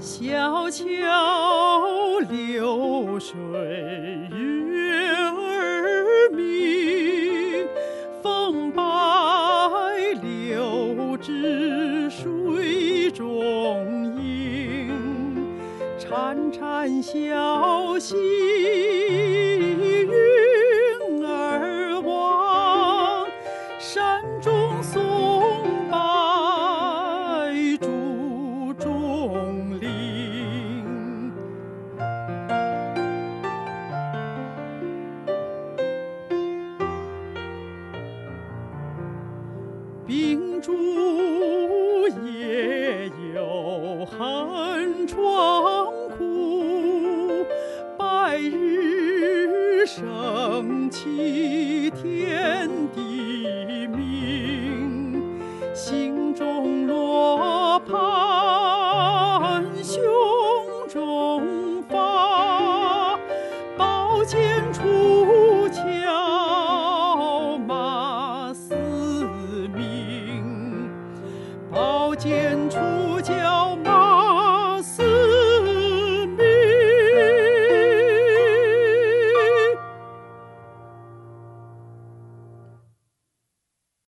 小桥流水月儿明，风摆柳枝水中影，潺潺小溪云儿望，山中竹也有寒窗苦，白日升起天地明，心中罗盘，胸中发，宝剑出鞘。剑出